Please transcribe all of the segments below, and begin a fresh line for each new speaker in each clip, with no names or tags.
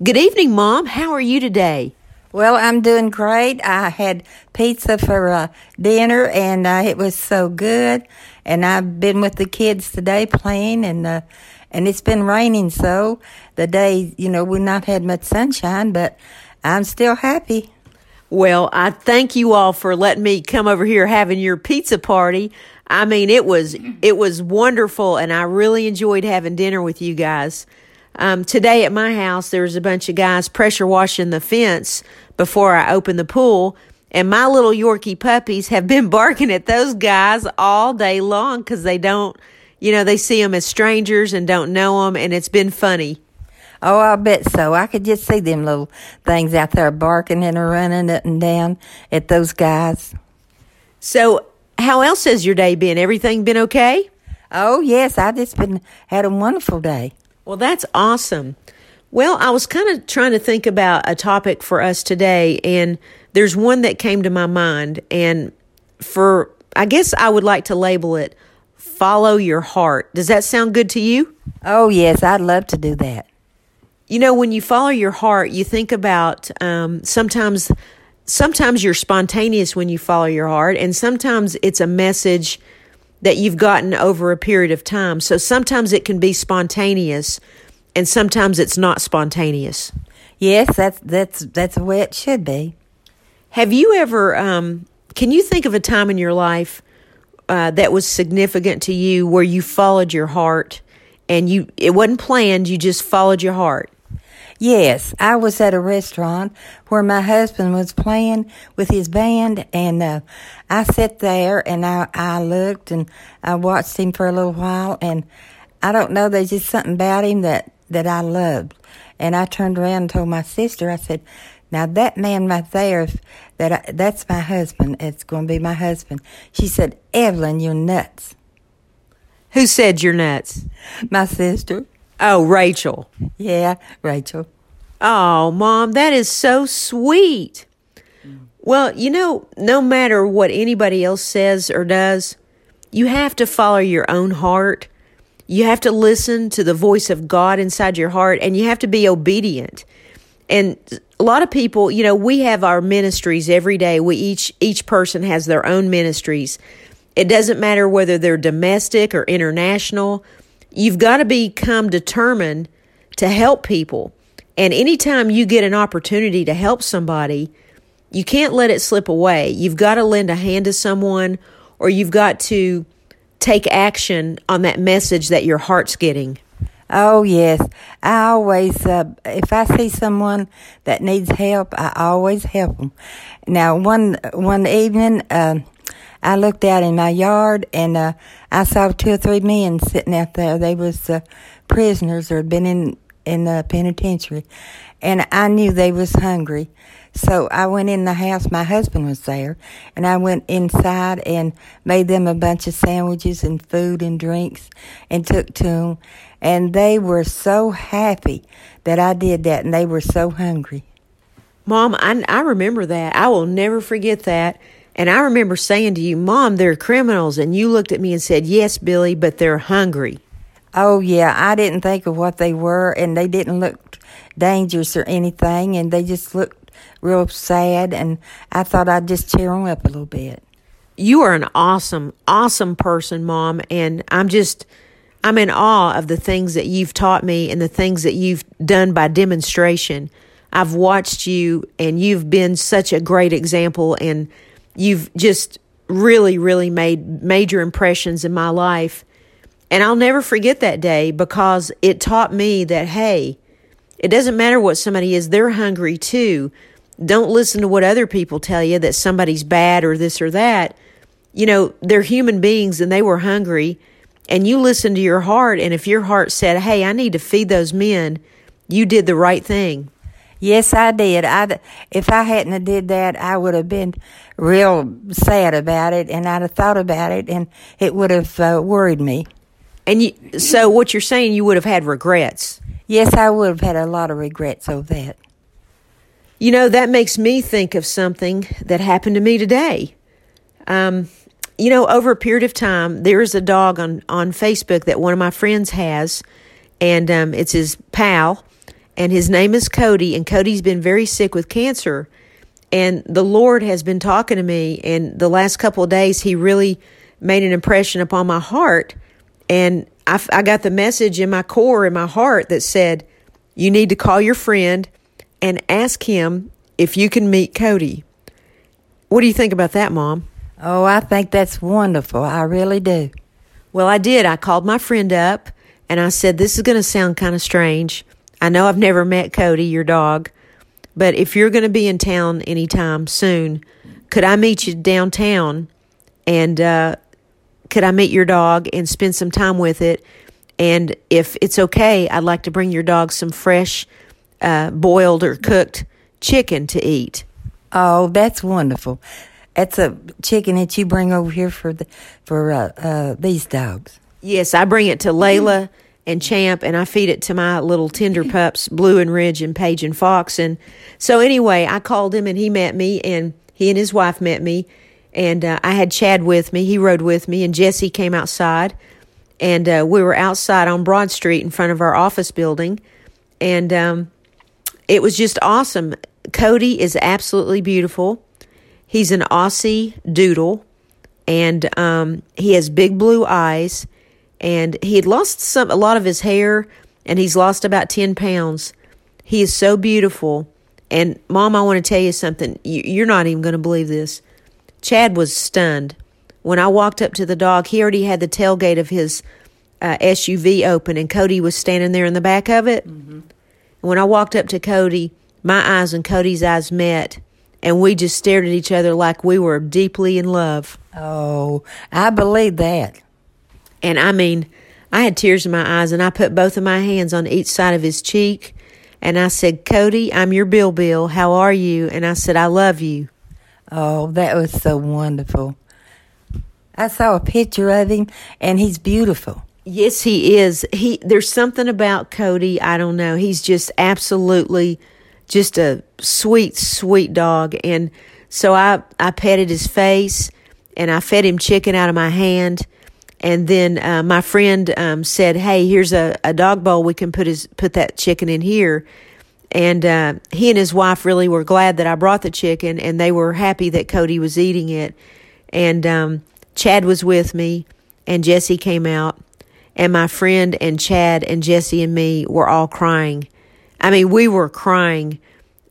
Good evening, Mom. How are you today?
Well, I'm doing great. I had pizza for uh, dinner, and uh, it was so good. And I've been with the kids today playing, and uh, and it's been raining. So the day, you know, we've not had much sunshine, but I'm still happy.
Well, I thank you all for letting me come over here having your pizza party. I mean, it was it was wonderful, and I really enjoyed having dinner with you guys. Um, today at my house, there was a bunch of guys pressure washing the fence before I opened the pool. And my little Yorkie puppies have been barking at those guys all day long because they don't, you know, they see them as strangers and don't know them. And it's been funny.
Oh, I bet so. I could just see them little things out there barking and running up and down at those guys.
So, how else has your day been? Everything been okay?
Oh, yes. I just been had a wonderful day.
Well, that's awesome. Well, I was kind of trying to think about a topic for us today, and there's one that came to my mind. And for, I guess I would like to label it Follow Your Heart. Does that sound good to you?
Oh, yes, I'd love to do that.
You know, when you follow your heart, you think about um, sometimes. Sometimes you're spontaneous when you follow your heart, and sometimes it's a message that you've gotten over a period of time. So sometimes it can be spontaneous and sometimes it's not spontaneous.
Yes, that's that's that's the way it should be.
Have you ever um, can you think of a time in your life uh, that was significant to you where you followed your heart and you it wasn't planned, you just followed your heart?
Yes, I was at a restaurant where my husband was playing with his band, and uh, I sat there and I, I looked and I watched him for a little while, and I don't know, there's just something about him that, that I loved. And I turned around and told my sister, I said, now that man right there, that I, that's my husband. It's going to be my husband. She said, Evelyn, you're nuts.
Who said you're nuts?
My sister.
Oh, Rachel.
Yeah, Rachel.
Oh, Mom, that is so sweet. Well, you know, no matter what anybody else says or does, you have to follow your own heart. You have to listen to the voice of God inside your heart and you have to be obedient. And a lot of people, you know, we have our ministries every day. We each each person has their own ministries. It doesn't matter whether they're domestic or international. You've got to become determined to help people. And anytime you get an opportunity to help somebody, you can't let it slip away. You've got to lend a hand to someone or you've got to take action on that message that your heart's getting.
Oh yes, I always uh, if I see someone that needs help, I always help them. Now one one evening, uh, I looked out in my yard and uh, I saw two or three men sitting out there. They was uh, prisoners or had been in in the penitentiary, and I knew they was hungry. So I went in the house. My husband was there, and I went inside and made them a bunch of sandwiches and food and drinks, and took to them. And they were so happy that I did that, and they were so hungry.
Mom, I, I remember that. I will never forget that. And I remember saying to you, Mom, they're criminals. And you looked at me and said, Yes, Billy, but they're hungry.
Oh, yeah. I didn't think of what they were, and they didn't look dangerous or anything, and they just looked real sad. And I thought I'd just cheer them up a little bit.
You are an awesome, awesome person, Mom. And I'm just, I'm in awe of the things that you've taught me and the things that you've done by demonstration. I've watched you, and you've been such a great example, and you've just really, really made major impressions in my life. And I'll never forget that day because it taught me that, hey, it doesn't matter what somebody is, they're hungry too. Don't listen to what other people tell you that somebody's bad or this or that. You know, they're human beings and they were hungry. And you listen to your heart. And if your heart said, hey, I need to feed those men, you did the right thing.
Yes, I did. I if I hadn't have did that, I would have been real sad about it, and I'd have thought about it, and it would have uh, worried me.
And you, so what you're saying, you would have had regrets.
Yes, I would have had a lot of regrets over that.
You know, that makes me think of something that happened to me today. Um, you know, over a period of time, there is a dog on, on Facebook that one of my friends has, and um, it's his pal and his name is Cody, and Cody's been very sick with cancer. And the Lord has been talking to me, and the last couple of days, He really made an impression upon my heart. And I, I got the message in my core, in my heart, that said, You need to call your friend and ask him if you can meet Cody. What do you think about that, Mom?
Oh, I think that's wonderful. I really do.
Well, I did. I called my friend up and I said, This is going to sound kind of strange. I know I've never met Cody, your dog, but if you're going to be in town anytime soon, could I meet you downtown and uh, could I meet your dog and spend some time with it? And if it's okay, I'd like to bring your dog some fresh uh, boiled or cooked chicken to eat.
Oh, that's wonderful. That's a chicken that you bring over here for the for uh, uh, these dogs.
Yes, I bring it to Layla and Champ, and I feed it to my little tender pups, Blue and Ridge and Paige and Fox. And so, anyway, I called him, and he met me, and he and his wife met me, and uh, I had Chad with me. He rode with me, and Jesse came outside, and uh, we were outside on Broad Street in front of our office building, and um, it was just awesome. Cody is absolutely beautiful. He's an Aussie doodle, and um, he has big blue eyes. And he had lost some a lot of his hair, and he's lost about ten pounds. He is so beautiful. And mom, I want to tell you something. You're not even going to believe this. Chad was stunned when I walked up to the dog. He already had the tailgate of his uh, SUV open, and Cody was standing there in the back of it. Mm-hmm. And when I walked up to Cody, my eyes and Cody's eyes met, and we just stared at each other like we were deeply in love.
Oh, I believe that.
And I mean, I had tears in my eyes, and I put both of my hands on each side of his cheek, and I said, Cody, I'm your Bill Bill. How are you? And I said, I love you.
Oh, that was so wonderful. I saw a picture of him, and he's beautiful.
Yes, he is. He there's something about Cody. I don't know. He's just absolutely just a sweet, sweet dog. And so I, I petted his face and I fed him chicken out of my hand. And then uh, my friend um, said, "Hey, here's a, a dog bowl. We can put his put that chicken in here." And uh, he and his wife really were glad that I brought the chicken, and they were happy that Cody was eating it. And um, Chad was with me, and Jesse came out, and my friend and Chad and Jesse and me were all crying I mean, we were crying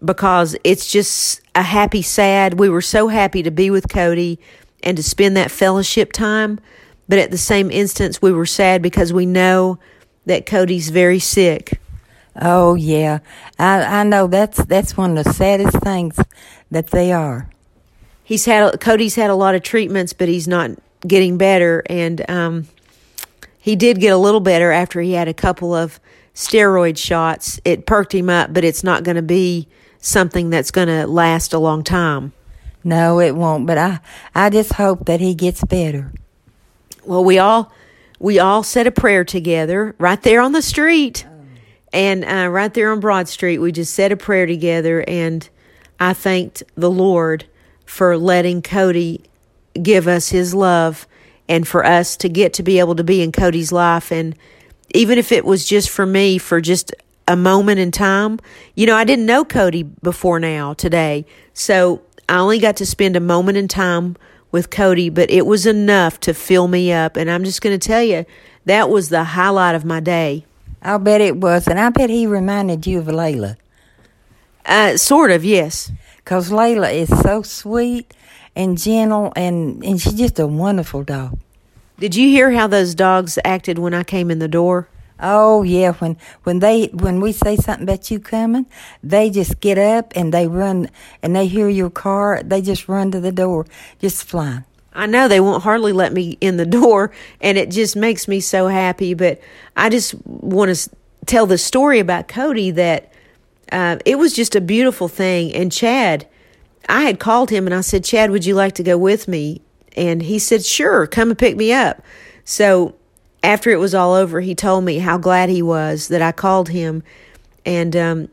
because it's just a happy, sad. We were so happy to be with Cody and to spend that fellowship time. But at the same instance, we were sad because we know that Cody's very sick.
Oh yeah, I I know that's that's one of the saddest things that they are.
He's had Cody's had a lot of treatments, but he's not getting better, and um, he did get a little better after he had a couple of steroid shots. It perked him up, but it's not going to be something that's going to last a long time.
No, it won't. But I, I just hope that he gets better.
Well, we all, we all said a prayer together right there on the street, and uh, right there on Broad Street. We just said a prayer together, and I thanked the Lord for letting Cody give us his love, and for us to get to be able to be in Cody's life and even if it was just for me for just a moment in time. You know, I didn't know Cody before now today. So I only got to spend a moment in time with Cody, but it was enough to fill me up. And I'm just going to tell you, that was the highlight of my day.
I'll bet it was. And I bet he reminded you of Layla.
Uh, sort of, yes.
Because Layla is so sweet and gentle, and, and she's just a wonderful dog.
Did you hear how those dogs acted when I came in the door?
Oh yeah, when when they when we say something about you coming, they just get up and they run and they hear your car, they just run to the door, just flying.
I know they won't hardly let me in the door, and it just makes me so happy. But I just want to tell the story about Cody that uh, it was just a beautiful thing. And Chad, I had called him and I said, Chad, would you like to go with me? And he said, Sure, come and pick me up. So after it was all over, he told me how glad he was that I called him. And um,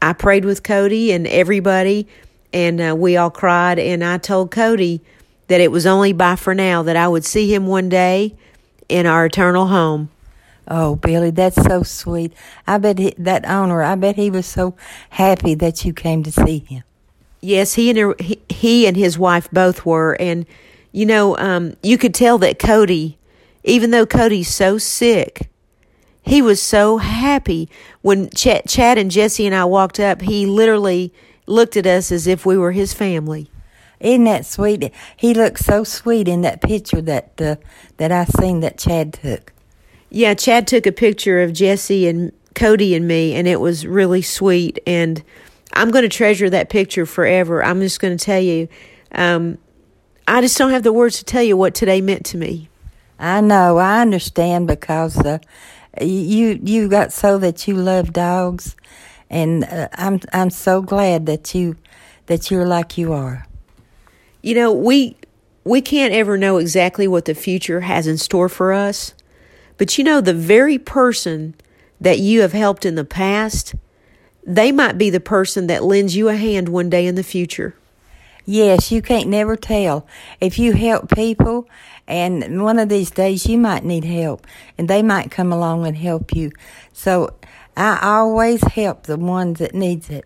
I prayed with Cody and everybody, and uh, we all cried. And I told Cody that it was only bye for now that I would see him one day in our eternal home.
Oh, Billy, that's so sweet. I bet he, that owner, I bet he was so happy that you came to see him.
Yes, he and he, he and his wife both were, and you know, um, you could tell that Cody, even though Cody's so sick, he was so happy when Ch- Chad and Jesse and I walked up. He literally looked at us as if we were his family.
Isn't that sweet? He looked so sweet in that picture that uh, that I seen that Chad took.
Yeah, Chad took a picture of Jesse and Cody and me, and it was really sweet. And I'm going to treasure that picture forever. I'm just going to tell you, um, I just don't have the words to tell you what today meant to me.
I know, I understand because uh, you you got so that you love dogs, and uh, I'm I'm so glad that you that you're like you are.
You know, we we can't ever know exactly what the future has in store for us. But you know, the very person that you have helped in the past, they might be the person that lends you a hand one day in the future.
Yes, you can't never tell. If you help people, and one of these days you might need help, and they might come along and help you. So I always help the ones that needs it.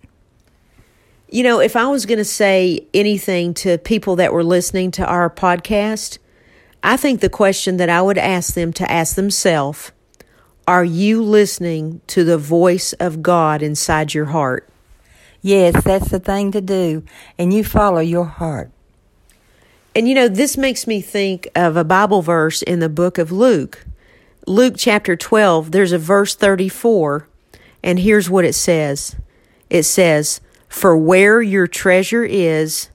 You know, if I was going to say anything to people that were listening to our podcast, I think the question that I would ask them to ask themselves are you listening to the voice of God inside your heart?
Yes, that's the thing to do. And you follow your heart.
And you know, this makes me think of a Bible verse in the book of Luke. Luke chapter 12, there's a verse 34, and here's what it says it says, For where your treasure is,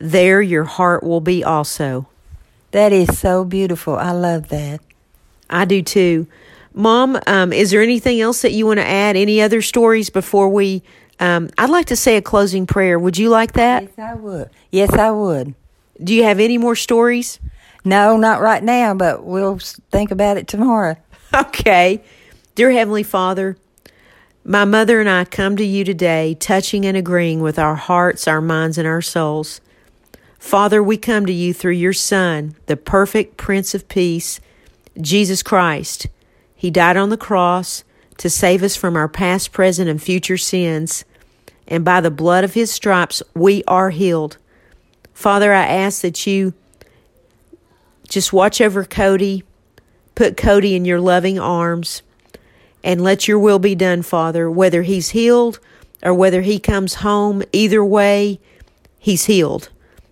there your heart will be also.
That is so beautiful. I love that.
I do too. Mom, um, is there anything else that you want to add? Any other stories before we? Um, I'd like to say a closing prayer. Would you like that?
Yes, I would. Yes, I would.
Do you have any more stories?
No, not right now, but we'll think about it tomorrow.
Okay. Dear Heavenly Father, my mother and I come to you today, touching and agreeing with our hearts, our minds, and our souls. Father, we come to you through your Son, the perfect Prince of Peace, Jesus Christ. He died on the cross to save us from our past, present, and future sins. And by the blood of his stripes, we are healed. Father, I ask that you just watch over Cody, put Cody in your loving arms, and let your will be done, Father. Whether he's healed or whether he comes home, either way, he's healed.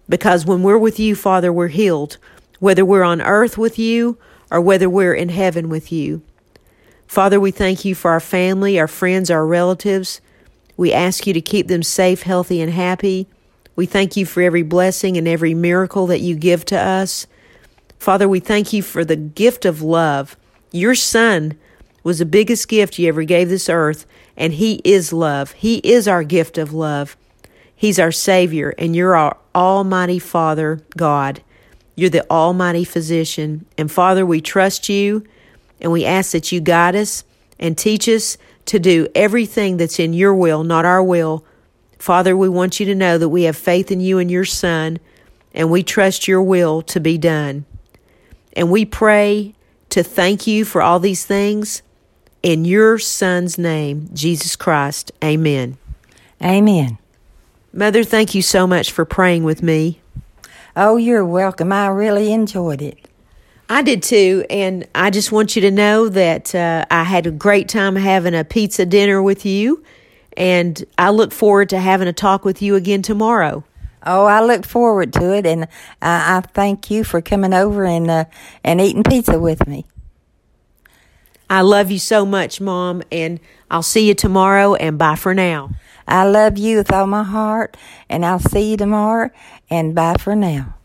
Because when we're with you, Father, we're healed, whether we're on earth with you or whether we're in heaven with you. Father, we thank you for our family, our friends, our relatives. We ask you to keep them safe, healthy, and happy. We thank you for every blessing and every miracle that you give to us. Father, we thank you for the gift of love. Your Son was the biggest gift you ever gave this earth, and He is love. He is our gift of love. He's our Savior, and you're our Almighty Father, God. You're the Almighty Physician. And Father, we trust you, and we ask that you guide us and teach us to do everything that's in your will, not our will. Father, we want you to know that we have faith in you and your Son, and we trust your will to be done. And we pray to thank you for all these things in your Son's name, Jesus Christ. Amen.
Amen.
Mother, thank you so much for praying with me.
Oh, you're welcome. I really enjoyed it.
I did too, and I just want you to know that uh, I had a great time having a pizza dinner with you, and I look forward to having a talk with you again tomorrow.
Oh, I look forward to it, and I, I thank you for coming over and uh, and eating pizza with me.
I love you so much, Mom, and I'll see you tomorrow, and bye for now.
I love you with all my heart, and I'll see you tomorrow, and bye for now.